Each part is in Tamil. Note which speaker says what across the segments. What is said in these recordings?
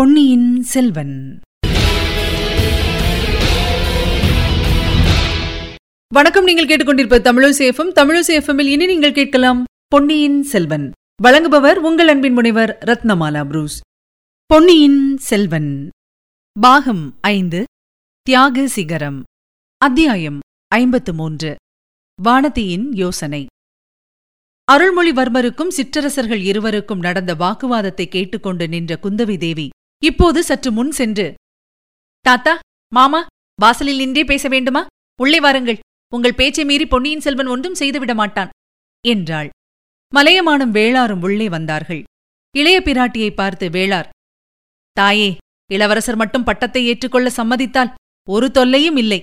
Speaker 1: பொன்னியின் செல்வன். வணக்கம் நீங்கள் கேட்டுக்கொண்டிருப்ப தமிழசேஃபம் தமிழசேஃபமில் இனி நீங்கள் கேட்கலாம் பொன்னியின் செல்வன். வழங்குபவர் உங்கள் அன்பின் முனைவர் ரத்னமாலா புரூஸ். பொன்னியின் செல்வன். பாகம் ஐந்து தியாக சிகரம். அத்தியாயம் ஐம்பத்து மூன்று. வானதியின் யோசனை. அருள்மொழிவர்மருக்கும் சிற்றரசர்கள் இருவருக்கும் நடந்த வாக்குவாதத்தை கேட்டுக்கொண்டு நின்ற குந்தவி தேவி இப்போது சற்று முன் சென்று. தாத்தா மாமா வாசலில் நின்றே பேச வேண்டுமா? உள்ளே வாருங்கள். உங்கள் பேச்சை மீறி பொன்னியின் செல்வன் ஒன்றும் செய்துவிட மாட்டான் என்றாள். மலையமானும் வேளாரும் உள்ளே வந்தார்கள். இளைய பிராட்டியை பார்த்து வேளார் தாயே இளவரசர் மட்டும் பட்டத்தை ஏற்றுக்கொள்ள சம்மதித்தால் ஒரு தொல்லையும் இல்லை.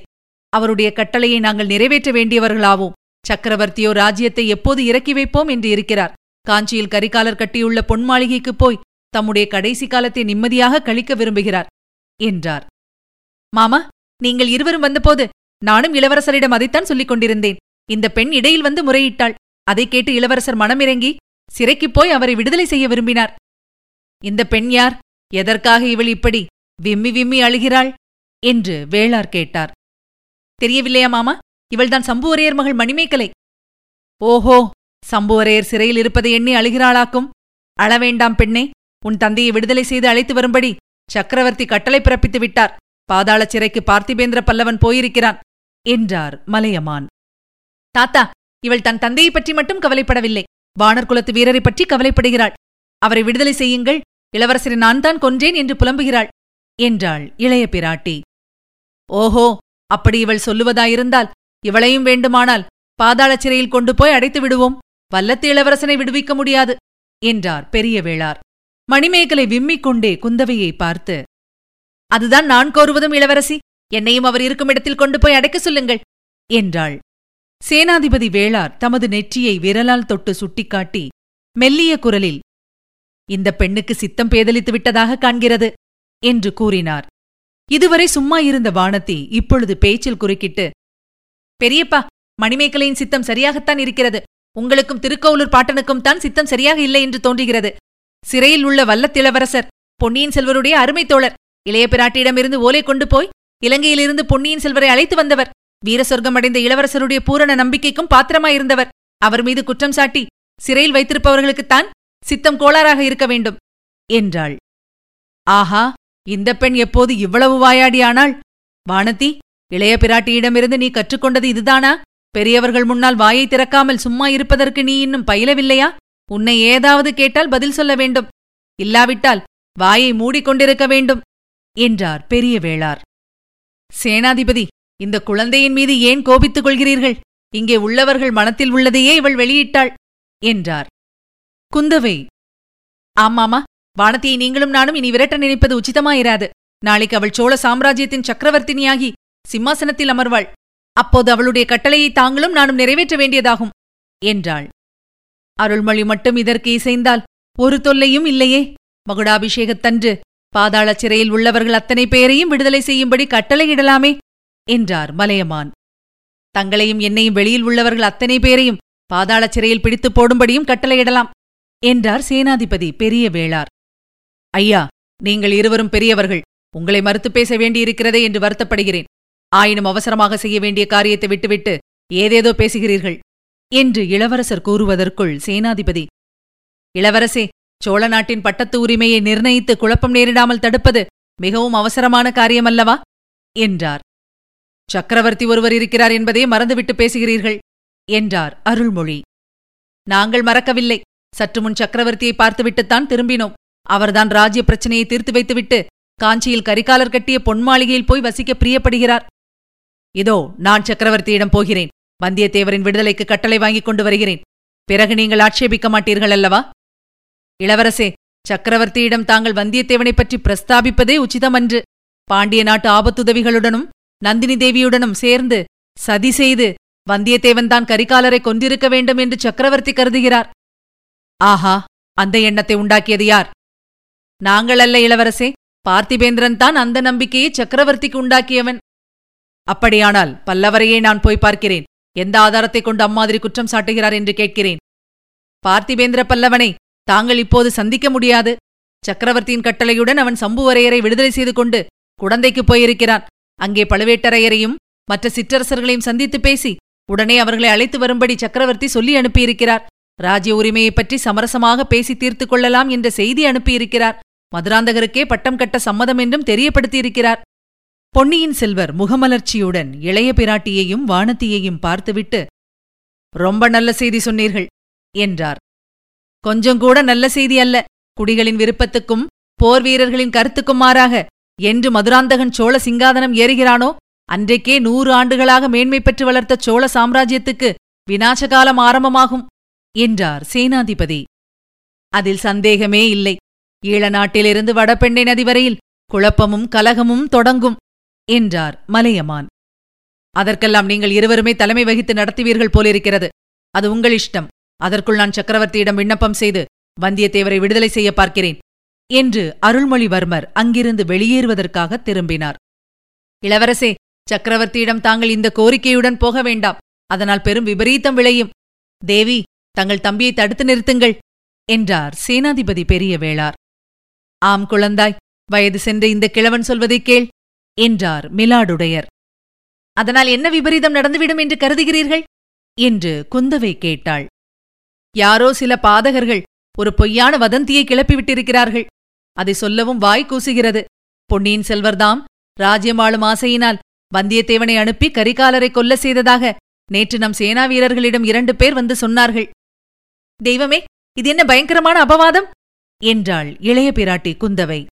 Speaker 1: அவருடைய கட்டளையை நாங்கள் நிறைவேற்ற வேண்டியவர்களாவோம். சக்கரவர்த்தியோ ராஜ்யத்தை எப்போது இறக்கி வைப்போம் என்று இருக்கிறார். காஞ்சியில் கரிகாலர் கட்டியுள்ள பொன் மாளிகைக்குப் போய் தம்முடைய கடைசி காலத்தை நிம்மதியாக கழிக்க விரும்புகிறார் என்றார். மாமா நீங்கள் இருவரும் வந்தபோது நானும் இளவரசரிடம் அதைத்தான் சொல்லிக் கொண்டிருந்தேன். இந்த பெண் இடையில் வந்து முறையிட்டாள். அதைக் கேட்டு இளவரசர் மனமிறங்கி சிறைக்குப் போய் அவரை விடுதலை செய்ய விரும்பினார். இந்த பெண் யார்? எதற்காக இவள் இப்படி விம்மி விம்மி அழுகிறாள்? என்று வேளார் கேட்டார். தெரியவில்லையா மாமா? இவள்தான் சம்புவரையர் மகள் மணிமேகலை. ஓஹோ! சம்புவரையர் சிறையில் இருப்பதை எண்ணி அழுகிறாளாக்கும். அழவேண்டாம் பெண்ணே. உன் தந்தையை விடுதலை செய்து அழைத்து வரும்படி சக்கரவர்த்தி கட்டளை பிறப்பித்து விட்டார். பாதாள சிறைக்கு பார்த்திபேந்திர பல்லவன் போயிருக்கிறான் என்றார் மலையமான். தாத்தா இவள் தன் தந்தையை பற்றி மட்டும் கவலைப்படவில்லை. வானர் குலத்து வீரரை பற்றி கவலைப்படுகிறாள். அவரை விடுதலை செய்யுங்கள் இளவரசரை நான் தான் கொன்றேன் என்று புலம்புகிறாள் என்றாள் இளைய பிராட்டி. ஓஹோ அப்படி இவள் சொல்லுவதாயிருந்தால் இவளையும் வேண்டுமானால் பாதாள சிறையில் கொண்டு போய் அடைத்து விடுவோம். வல்லத்து இளவரசனை விடுவிக்க முடியாது என்றார் பெரிய வேளார். மணிமேகலை விம்மிக் கொண்டே குந்தவையை பார்த்து அதுதான் நான் கோருவதும் இளவரசி. என்னையும் அவர் இருக்கும் இடத்தில் கொண்டு போய் அடைக்க சொல்லுங்கள் என்றாள். சேனாதிபதி வேளார் தமது நெற்றியை விரலால் தொட்டு சுட்டிக்காட்டி மெல்லிய குரலில் இந்த பெண்ணுக்கு சித்தம் பேதலித்து விட்டதாக காண்கிறது என்று கூறினார். இதுவரை சும்மா இருந்த வானதி இப்பொழுது பேச்சில் குறுக்கிட்டு பெரியப்பா மணிமேகலையின் சித்தம் சரியாகத்தான் இருக்கிறது. உங்களுக்கும் திருக்கோவலூர் பாட்டனுக்கும் தான் சித்தம் சரியாக இல்லை என்று தோன்றுகிறது. சிறையில் உள்ள வல்லத்திளவரசர் பொன்னியின் செல்வருடைய அருமை தோழர் இளைய பிராட்டியிடமிருந்து ஓலை கொண்டு போய் இலங்கையிலிருந்து பொன்னியின் செல்வரை அழைத்து வந்தவர். வீர சொர்க்கம் அடைந்த இளவரசருடைய பூரண நம்பிக்கைக்கும் பாத்திரமாயிருந்தவர். அவர் மீது குற்றம் சாட்டி சிறையில் வைத்திருப்பவர்களுக்குத்தான் சித்தம் கோளாறாக இருக்க வேண்டும் என்றாள். ஆஹா இந்த பெண் எப்போது இவ்வளவு வாயாடியானாள்? வானதி இளைய பிராட்டியிடமிருந்து நீ கற்றுக்கொண்டது இதுதானா? பெரியவர்கள் முன்னால் வாயை திறக்காமல் சும்மா இருப்பதற்கு நீ இன்னும் பயிலவில்லையா? உன்னை ஏதாவது கேட்டால் பதில் சொல்ல வேண்டும். இல்லாவிட்டால் வாயை மூடிக்கொண்டிருக்க வேண்டும் என்றார் பெரிய வேளார் சேனாதிபதி இந்த குழந்தையின் மீது ஏன் கோபித்துக் கொள்கிறீர்கள்? இங்கே உள்ளவர்கள் மனத்தில் உள்ளதையே இவள் வெளியிட்டாள் என்றார். குந்தவை ஆமாமா வானத்தியை நீங்களும் நானும் இனி விரட்ட நினைப்பது உச்சிதமாயிராது. நாளைக்கு அவள் சோழ சாம்ராஜ்யத்தின் சக்கரவர்த்தினியாகி சிம்மாசனத்தில் அமர்வாள். அப்போது அவளுடைய கட்டளையை தாங்களும் நானும் நிறைவேற்ற வேண்டியதாகும் என்றாள். அருள்மொழி மட்டும் இதற்கு இசைந்தால் ஒரு தொல்லையும் இல்லையே. மகுடாபிஷேகத்தன்று பாதாள சிறையில் உள்ளவர்கள் அத்தனை பேரையும் விடுதலை செய்யும்படி கட்டளையிடலாமே என்றார் மலையமான். தங்களையும் என்னையும் வெளியில் உள்ளவர்கள் அத்தனை பேரையும் பாதாள சிறையில் பிடித்துப் போடும்படியும் கட்டளையிடலாம் என்றார் சேனாதிபதி பெரிய வேளார். ஐயா நீங்கள் இருவரும் பெரியவர்கள் உங்களை மறுத்து பேச வேண்டியிருக்கிறதே என்று வருத்தப்படுகிறேன். ஆயினும் அவசரமாக செய்ய வேண்டிய காரியத்தை விட்டுவிட்டு ஏதேதோ பேசுகிறீர்கள். என்று இளவரசர் கூறுவதற்குள் சேனாதிபதி இளவரசே சோழ நாட்டின் பட்டத்து உரிமையை நிர்ணயித்து குழப்பம் நேரிடாமல் தடுப்பது மிகவும் அவசரமான காரியமல்லவா? என்றார். சக்கரவர்த்தி ஒருவர் இருக்கிறார் என்பதே மறந்துவிட்டு பேசுகிறீர்கள் என்றார் அருள்மொழி. நாங்கள் மறக்கவில்லை. சற்று முன் சக்கரவர்த்தியை பார்த்துவிட்டுத்தான் திரும்பினோம். அவர்தான் ராஜ்ய பிரச்சனையை தீர்த்து வைத்துவிட்டு காஞ்சியில் கரிகாலர் கட்டிய பொன்மாளிகையில் போய் வசிக்க பிரியப்படுகிறார். இதோ நான் சக்கரவர்த்தியிடம் போகிறேன். வந்தியத்தேவரின் விடுதலைக்கு கட்டளை வாங்கிக் கொண்டு வருகிறேன். பிறகு நீங்கள் ஆட்சேபிக்க மாட்டீர்கள் அல்லவா? இளவரசே சக்கரவர்த்தியிடம் தாங்கள் வந்தியத்தேவனைப் பற்றி பிரஸ்தாபிப்பதே உச்சிதமன்று. பாண்டிய நாட்டு ஆபத்துதவிகளுடனும் நந்தினி தேவியுடனும் சேர்ந்து சதி செய்து வந்தியத்தேவன் தான் கரிகாலரை கொன்றிருக்க வேண்டும் என்று சக்கரவர்த்தி கருதுகிறார். ஆஹா அந்த எண்ணத்தை உண்டாக்கியது யார்? நாங்கள் அல்ல இளவரசே பார்த்திபேந்திரன் தான் அந்த நம்பிக்கையை சக்கரவர்த்திக்கு உண்டாக்கியவன். அப்படியானால் பல்லவரையே நான் போய் பார்க்கிறேன். எந்த ஆதாரத்தை கொண்டு அம்மாதிரி குற்றம் சாட்டுகிறார் என்று கேட்கிறேன். பார்த்திபேந்திர பல்லவனை தாங்கள் இப்போது சந்திக்க முடியாது. சக்கரவர்த்தியின் கட்டளையுடன் அவன் சம்புவரையரை விடுதலை செய்து கொண்டு குடந்தைக்குப் போயிருக்கிறான். அங்கே பழுவேட்டரையரையும் மற்ற சிற்றரசர்களையும் சந்தித்து பேசி உடனே அவர்களை அழைத்து வரும்படி சக்கரவர்த்தி சொல்லி அனுப்பியிருக்கிறார். ராஜ்ய உரிமையைப் பற்றி சமரசமாக பேசி தீர்த்து கொள்ளலாம் என்ற செய்தி அனுப்பியிருக்கிறார். மதுராந்தகருக்கே பட்டம் கட்ட சம்மதம் என்றும் தெரியப்படுத்தியிருக்கிறார். பொன்னியின் செல்வர் முகமலர்ச்சியுடன் இளைய பிராட்டியையும் வானத்தியையும் பார்த்துவிட்டு ரொம்ப நல்ல செய்தி சொன்னீர்கள் என்றார். கொஞ்சம் கூட நல்ல செய்தி அல்ல. குடிகளின் விருப்பத்துக்கும் போர் வீரர்களின் கருத்துக்கும் மாறாக என்று மதுராந்தகன் சோழ சிங்காதனம் ஏறுகிறானோ அன்றைக்கே நூறு ஆண்டுகளாக மேன்மை பெற்று வளர்த்த சோழ சாம்ராஜ்யத்துக்கு விநாசகாலம் ஆரம்பமாகும் என்றார் சேனாதிபதி. அதில் சந்தேகமே இல்லை. ஈழ நாட்டிலிருந்து வடபெண்ணை நதி வரையில் குழப்பமும் கலகமும் தொடங்கும். என்றார் மலையமான். அதற்கெல்லாம் நீங்கள் இருவருமே தலைமை வகித்து நடத்துவீர்கள் போலிருக்கிறது. அது உங்கள் இஷ்டம். அதற்குள் நான் சக்கரவர்த்தியிடம் விண்ணப்பம் செய்து வந்தியத்தேவரை விடுதலை செய்ய பார்க்கிறேன் என்று அருள்மொழிவர்மர் அங்கிருந்து வெளியேறுவதற்காக திரும்பினார். இளவரசே சக்கரவர்த்தியிடம் தாங்கள் இந்த கோரிக்கையுடன் போக வேண்டாம். அதனால் பெரும் விபரீதம் விளையும். தேவி தங்கள் தம்பியை தடுத்து நிறுத்துங்கள் என்றார் சேனாதிபதி பெரிய வேளார். ஆம் குழந்தாய் வயது சென்ற இந்த கிழவன் சொல்வதைக் கேள். என்றார் மிலாடுடையர். அதனால் என்ன விபரீதம் நடந்துவிடும் என்று கருதுகிறீர்கள்? என்று குந்தவை கேட்டாள். யாரோ சில பாதகர்கள் ஒரு பொய்யான வதந்தியை கிளப்பிவிட்டிருக்கிறார்கள். அதை சொல்லவும் வாய் கூசுகிறது. பொன்னியின் செல்வர்தாம் ராஜ்யமாளும் ஆசையினால் வந்தியத்தேவனை அனுப்பி கரிகாலரை கொல்ல செய்ததாக நேற்று நம் சேனா வீரர்களிடம் இரண்டு பேர் வந்து சொன்னார்கள். தெய்வமே இது என்ன பயங்கரமான அபவாதம்? என்றாள் இளைய பிராட்டி குந்தவை.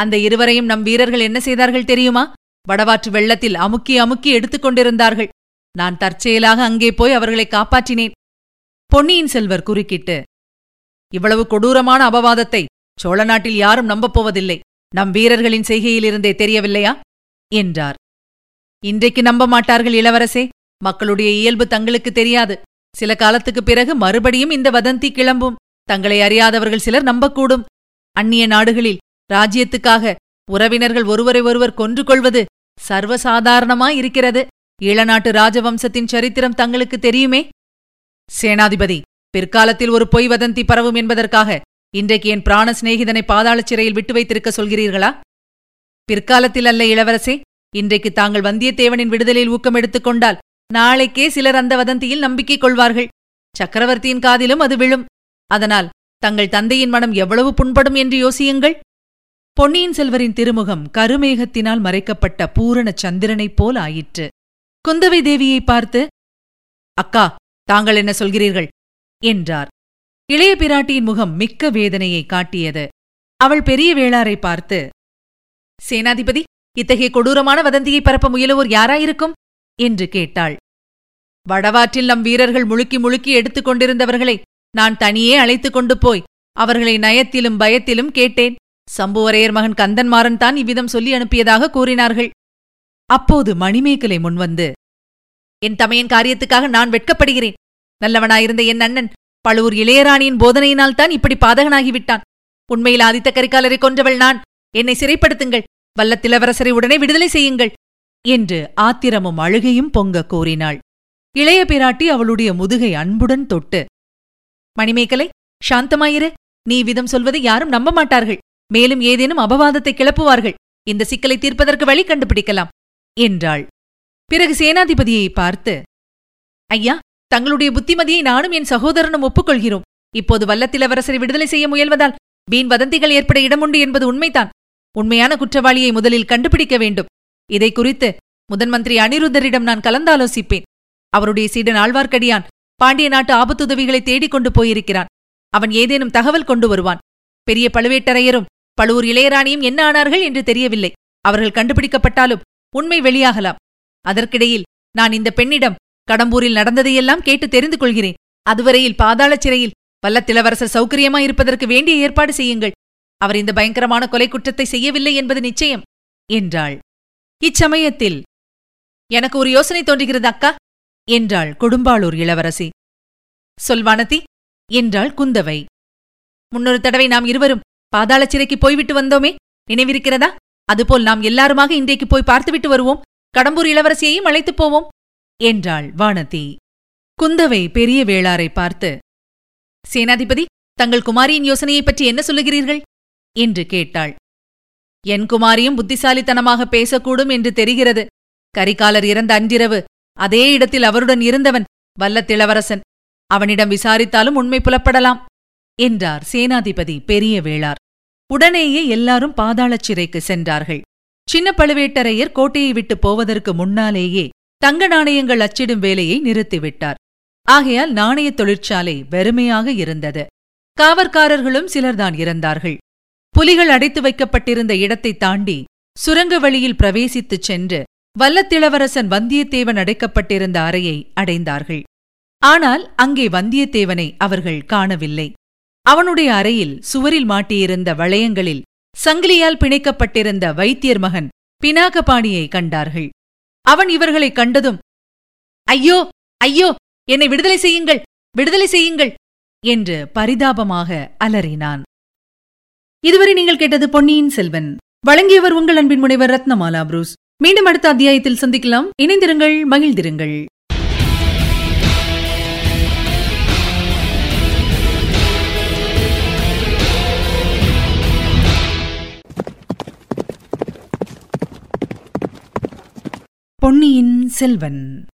Speaker 1: அந்த இருவரையும் நம் வீரர்கள் என்ன செய்தார்கள் தெரியுமா? வடவாற்று வெள்ளத்தில் அமுக்கி அமுக்கி எடுத்துக் கொண்டிருந்தார்கள். நான் தற்செயலாக அங்கே போய் அவர்களை காப்பாற்றினேன். பொன்னியின் செல்வர் குறுக்கிட்டு இவ்வளவு கொடூரமான அபவாதத்தை சோழ நாட்டில் யாரும் நம்பப் நம் வீரர்களின் செய்கையிலிருந்தே தெரியவில்லையா? என்றார். இன்றைக்கு நம்ப மாட்டார்கள் இளவரசே. மக்களுடைய இயல்பு தங்களுக்கு தெரியாது. சில காலத்துக்குப் பிறகு மறுபடியும் இந்த வதந்தி கிளம்பும். தங்களை அறியாதவர்கள் சிலர் நம்பக்கூடும். அந்நிய நாடுகளில் ராஜ்யத்துக்காக உறவினர்கள் ஒருவரை ஒருவர் கொன்று கொள்வது சர்வசாதாரணமாயிருக்கிறது. ஈழநாட்டு ராஜவம்சத்தின் சரித்திரம் தங்களுக்கு தெரியுமே? சேனாதிபதி பிற்காலத்தில் ஒரு பொய் வதந்தி பரவும் என்பதற்காக இன்றைக்கு என் பிராண சிநேகிதனை பாதாள சிறையில் விட்டு வைத்திருக்க சொல்கிறீர்களா? பிற்காலத்தில் அல்ல இளவரசே இன்றைக்கு தாங்கள் வந்தியத்தேவனின் விடுதலையில் ஊக்கம் எடுத்துக் கொண்டால் நாளைக்கே சிலர் அந்த வதந்தியில் நம்பிக்கை கொள்வார்கள். சக்கரவர்த்தியின் காதிலும் அது விழும். அதனால் தங்கள் தந்தையின் மனம் எவ்வளவு புண்படும் என்று யோசியுங்கள். பொன்னியின் செல்வரின் திருமுகம் கருமேகத்தினால் மறைக்கப்பட்ட பூரண சந்திரனைப் போல் ஆயிற்று. குந்தவை தேவியை பார்த்து அக்கா தாங்கள் என்ன சொல்கிறீர்கள்? என்றார். இளைய பிராட்டியின் முகம் மிக்க வேதனையை காட்டியது. அவள் பெரிய வேளாரை பார்த்து சேனாதிபதி இத்தகைய கொடூரமான வதந்தியை பரப்ப முயலுவோர் யாராயிருக்கும்? என்று கேட்டாள். வடவாற்றில் நம் வீரர்கள் முழுக்கி முழுக்கி எடுத்துக் கொண்டிருந்தவர்களை நான் தனியே அழைத்துக் கொண்டு போய் அவர்களை நயத்திலும் பயத்திலும் கேட்டேன். சம்புவரையர் மகன் கந்தன்மாறன் தான் இவ்விதம் சொல்லி அனுப்பியதாக கூறினார்கள். அப்போது மணிமேகலை முன்வந்து என் தமையன் காரியத்துக்காக நான் வெட்கப்படுகிறேன். நல்லவனாயிருந்த என் அண்ணன் பழுவூர் இளையராணியின் போதனையினால் தான் இப்படி பாதகனாகிவிட்டான். உண்மையில் ஆதித்த கரிகாலரை கொன்றவள் நான். என்னை சிறைப்படுத்துங்கள். வல்லத்திலவரசரை உடனே விடுதலை செய்யுங்கள். என்று ஆத்திரமும் அழுகையும் பொங்க கூறினாள். இளைய பிராட்டி அவளுடைய முதுகை அன்புடன் தொட்டு மணிமேகலை சாந்தமாயிரு. நீ விதம் சொல்வதை யாரும் நம்ப மாட்டார்கள். மேலும் ஏதேனும் அபவாதத்தை கிளப்புவார்கள். இந்த சிக்கலை தீர்ப்பதற்கு வழி கண்டுபிடிக்கலாம் என்றாள். பிறகு சேனாதிபதியை பார்த்து ஐயா தங்களுடைய புத்திமதியை நானும் என் சகோதரனும் ஒப்புக்கொள்கிறோம். இப்போது வல்லத்திலவரசரை விடுதலை செய்ய முயல்வதால் வீண் வதந்திகள் ஏற்பட இடமுண்டு என்பது உண்மைதான். உண்மையான குற்றவாளியை முதலில் கண்டுபிடிக்க வேண்டும். இதை குறித்து முதன்மந்திரி அனிருத்தரிடம் நான் கலந்தாலோசிப்பேன். அவருடைய சீடன் ஆழ்வார்க்கடியான் பாண்டிய நாட்டு ஆபத்துதவிகளை தேடிக் கொண்டு போயிருக்கிறான். அவன் ஏதேனும் தகவல் கொண்டு வருவான். பெரிய பழுவேட்டரையரும் பழுவூர் இளையராணியும் என்ன ஆனார்கள் என்று தெரியவில்லை. அவர்கள் கண்டுபிடிக்கப்பட்டாலும் உண்மை வெளியாகலாம். அதற்கிடையில் நான் இந்த பெண்ணிடம் கடம்பூரில் நடந்ததையெல்லாம் கேட்டு தெரிந்து கொள்கிறேன். அதுவரையில் பாதாள சிறையில் வல்லத்திலவரசர் சௌகரியமா இருப்பதற்கு வேண்டிய ஏற்பாடு செய்யுங்கள். அவர் இந்த பயங்கரமான கொலை குற்றத்தை செய்யவில்லை என்பது நிச்சயம் என்றாள். இச்சமயத்தில் எனக்கு ஒரு யோசனை தோன்றுகிறது அக்கா என்றாள் கொடும்பாளூர் இளவரசி. சொல்வானதி என்றாள் குந்தவை. முன்னொரு தடவை நாம் இருவரும் பாதாள சிறைக்கு போய்விட்டு வந்தோமே. நினைவிருக்கிறதா? அதுபோல் நாம் எல்லாருமாக இன்றைக்கு போய் பார்த்துவிட்டு வருவோம். கடம்பூர் இளவரசியையும் அழைத்துப் போவோம். என்றாள் வானதி. குந்தவை பெரிய வேளாரை பார்த்து சேனாதிபதி தங்கள் குமாரியின் யோசனையைப் பற்றி என்ன சொல்லுகிறீர்கள்? என்று கேட்டாள். என் குமாரியும் புத்திசாலித்தனமாக பேசக்கூடும் என்று தெரிகிறது. கரிகாலர் இறந்த அன்றிரவு அதே இடத்தில் அவருடன் இருந்தவன் வல்லத்திளவரசன் அவனிடம் விசாரித்தாலும் உண்மை புலப்படலாம். என்றார் சேனாதிபதி பெரிய வேளார் உடனேயே எல்லாரும் பாதாளச் சிறைக்கு சென்றார்கள். சின்ன பழுவேட்டரையர் கோட்டையை விட்டு போவதற்கு முன்னாலேயே தங்க நாணயங்கள் அச்சிடும் வேலையை நிறுத்திவிட்டார். ஆகையால் நாணயத் தொழிற்சாலை வெறுமையாக இருந்தது. காவற்காரர்களும் சிலர்தான் இறந்தார்கள். புலிகள் அடைத்து வைக்கப்பட்டிருந்த இடத்தை தாண்டி சுரங்க வழியில் பிரவேசித்துச் சென்று வல்லத்திளவரசன் வந்தியத்தேவன் அடைக்கப்பட்டிருந்த அறையை அடைந்தார்கள். ஆனால் அங்கே வந்தியத்தேவனை அவர்கள் காணவில்லை. அவனுடைய அறையில் சுவரில் மாட்டியிருந்த வளையங்களில் சங்கிலியால் பிணைக்கப்பட்டிருந்த வைத்தியர் மகன் பினாகபாணியை கண்டார்கள். அவன் இவர்களைக் கண்டதும் ஐயோ ஐயோ என்னை விடுதலை செய்யுங்கள் விடுதலை செய்யுங்கள் என்று பரிதாபமாக அலறினான். இதுவரை நீங்கள் கேட்டது பொன்னியின் செல்வன். வழங்கியவர் உங்கள் அன்பின் முனைவர் ரத்னமாலா புரூஸ். மீண்டும் அடுத்த அத்தியாயத்தில் சந்திக்கலாம். இணைந்திருங்கள் மகிழ்ந்திருங்கள். பொன்னியின் செல்வன்.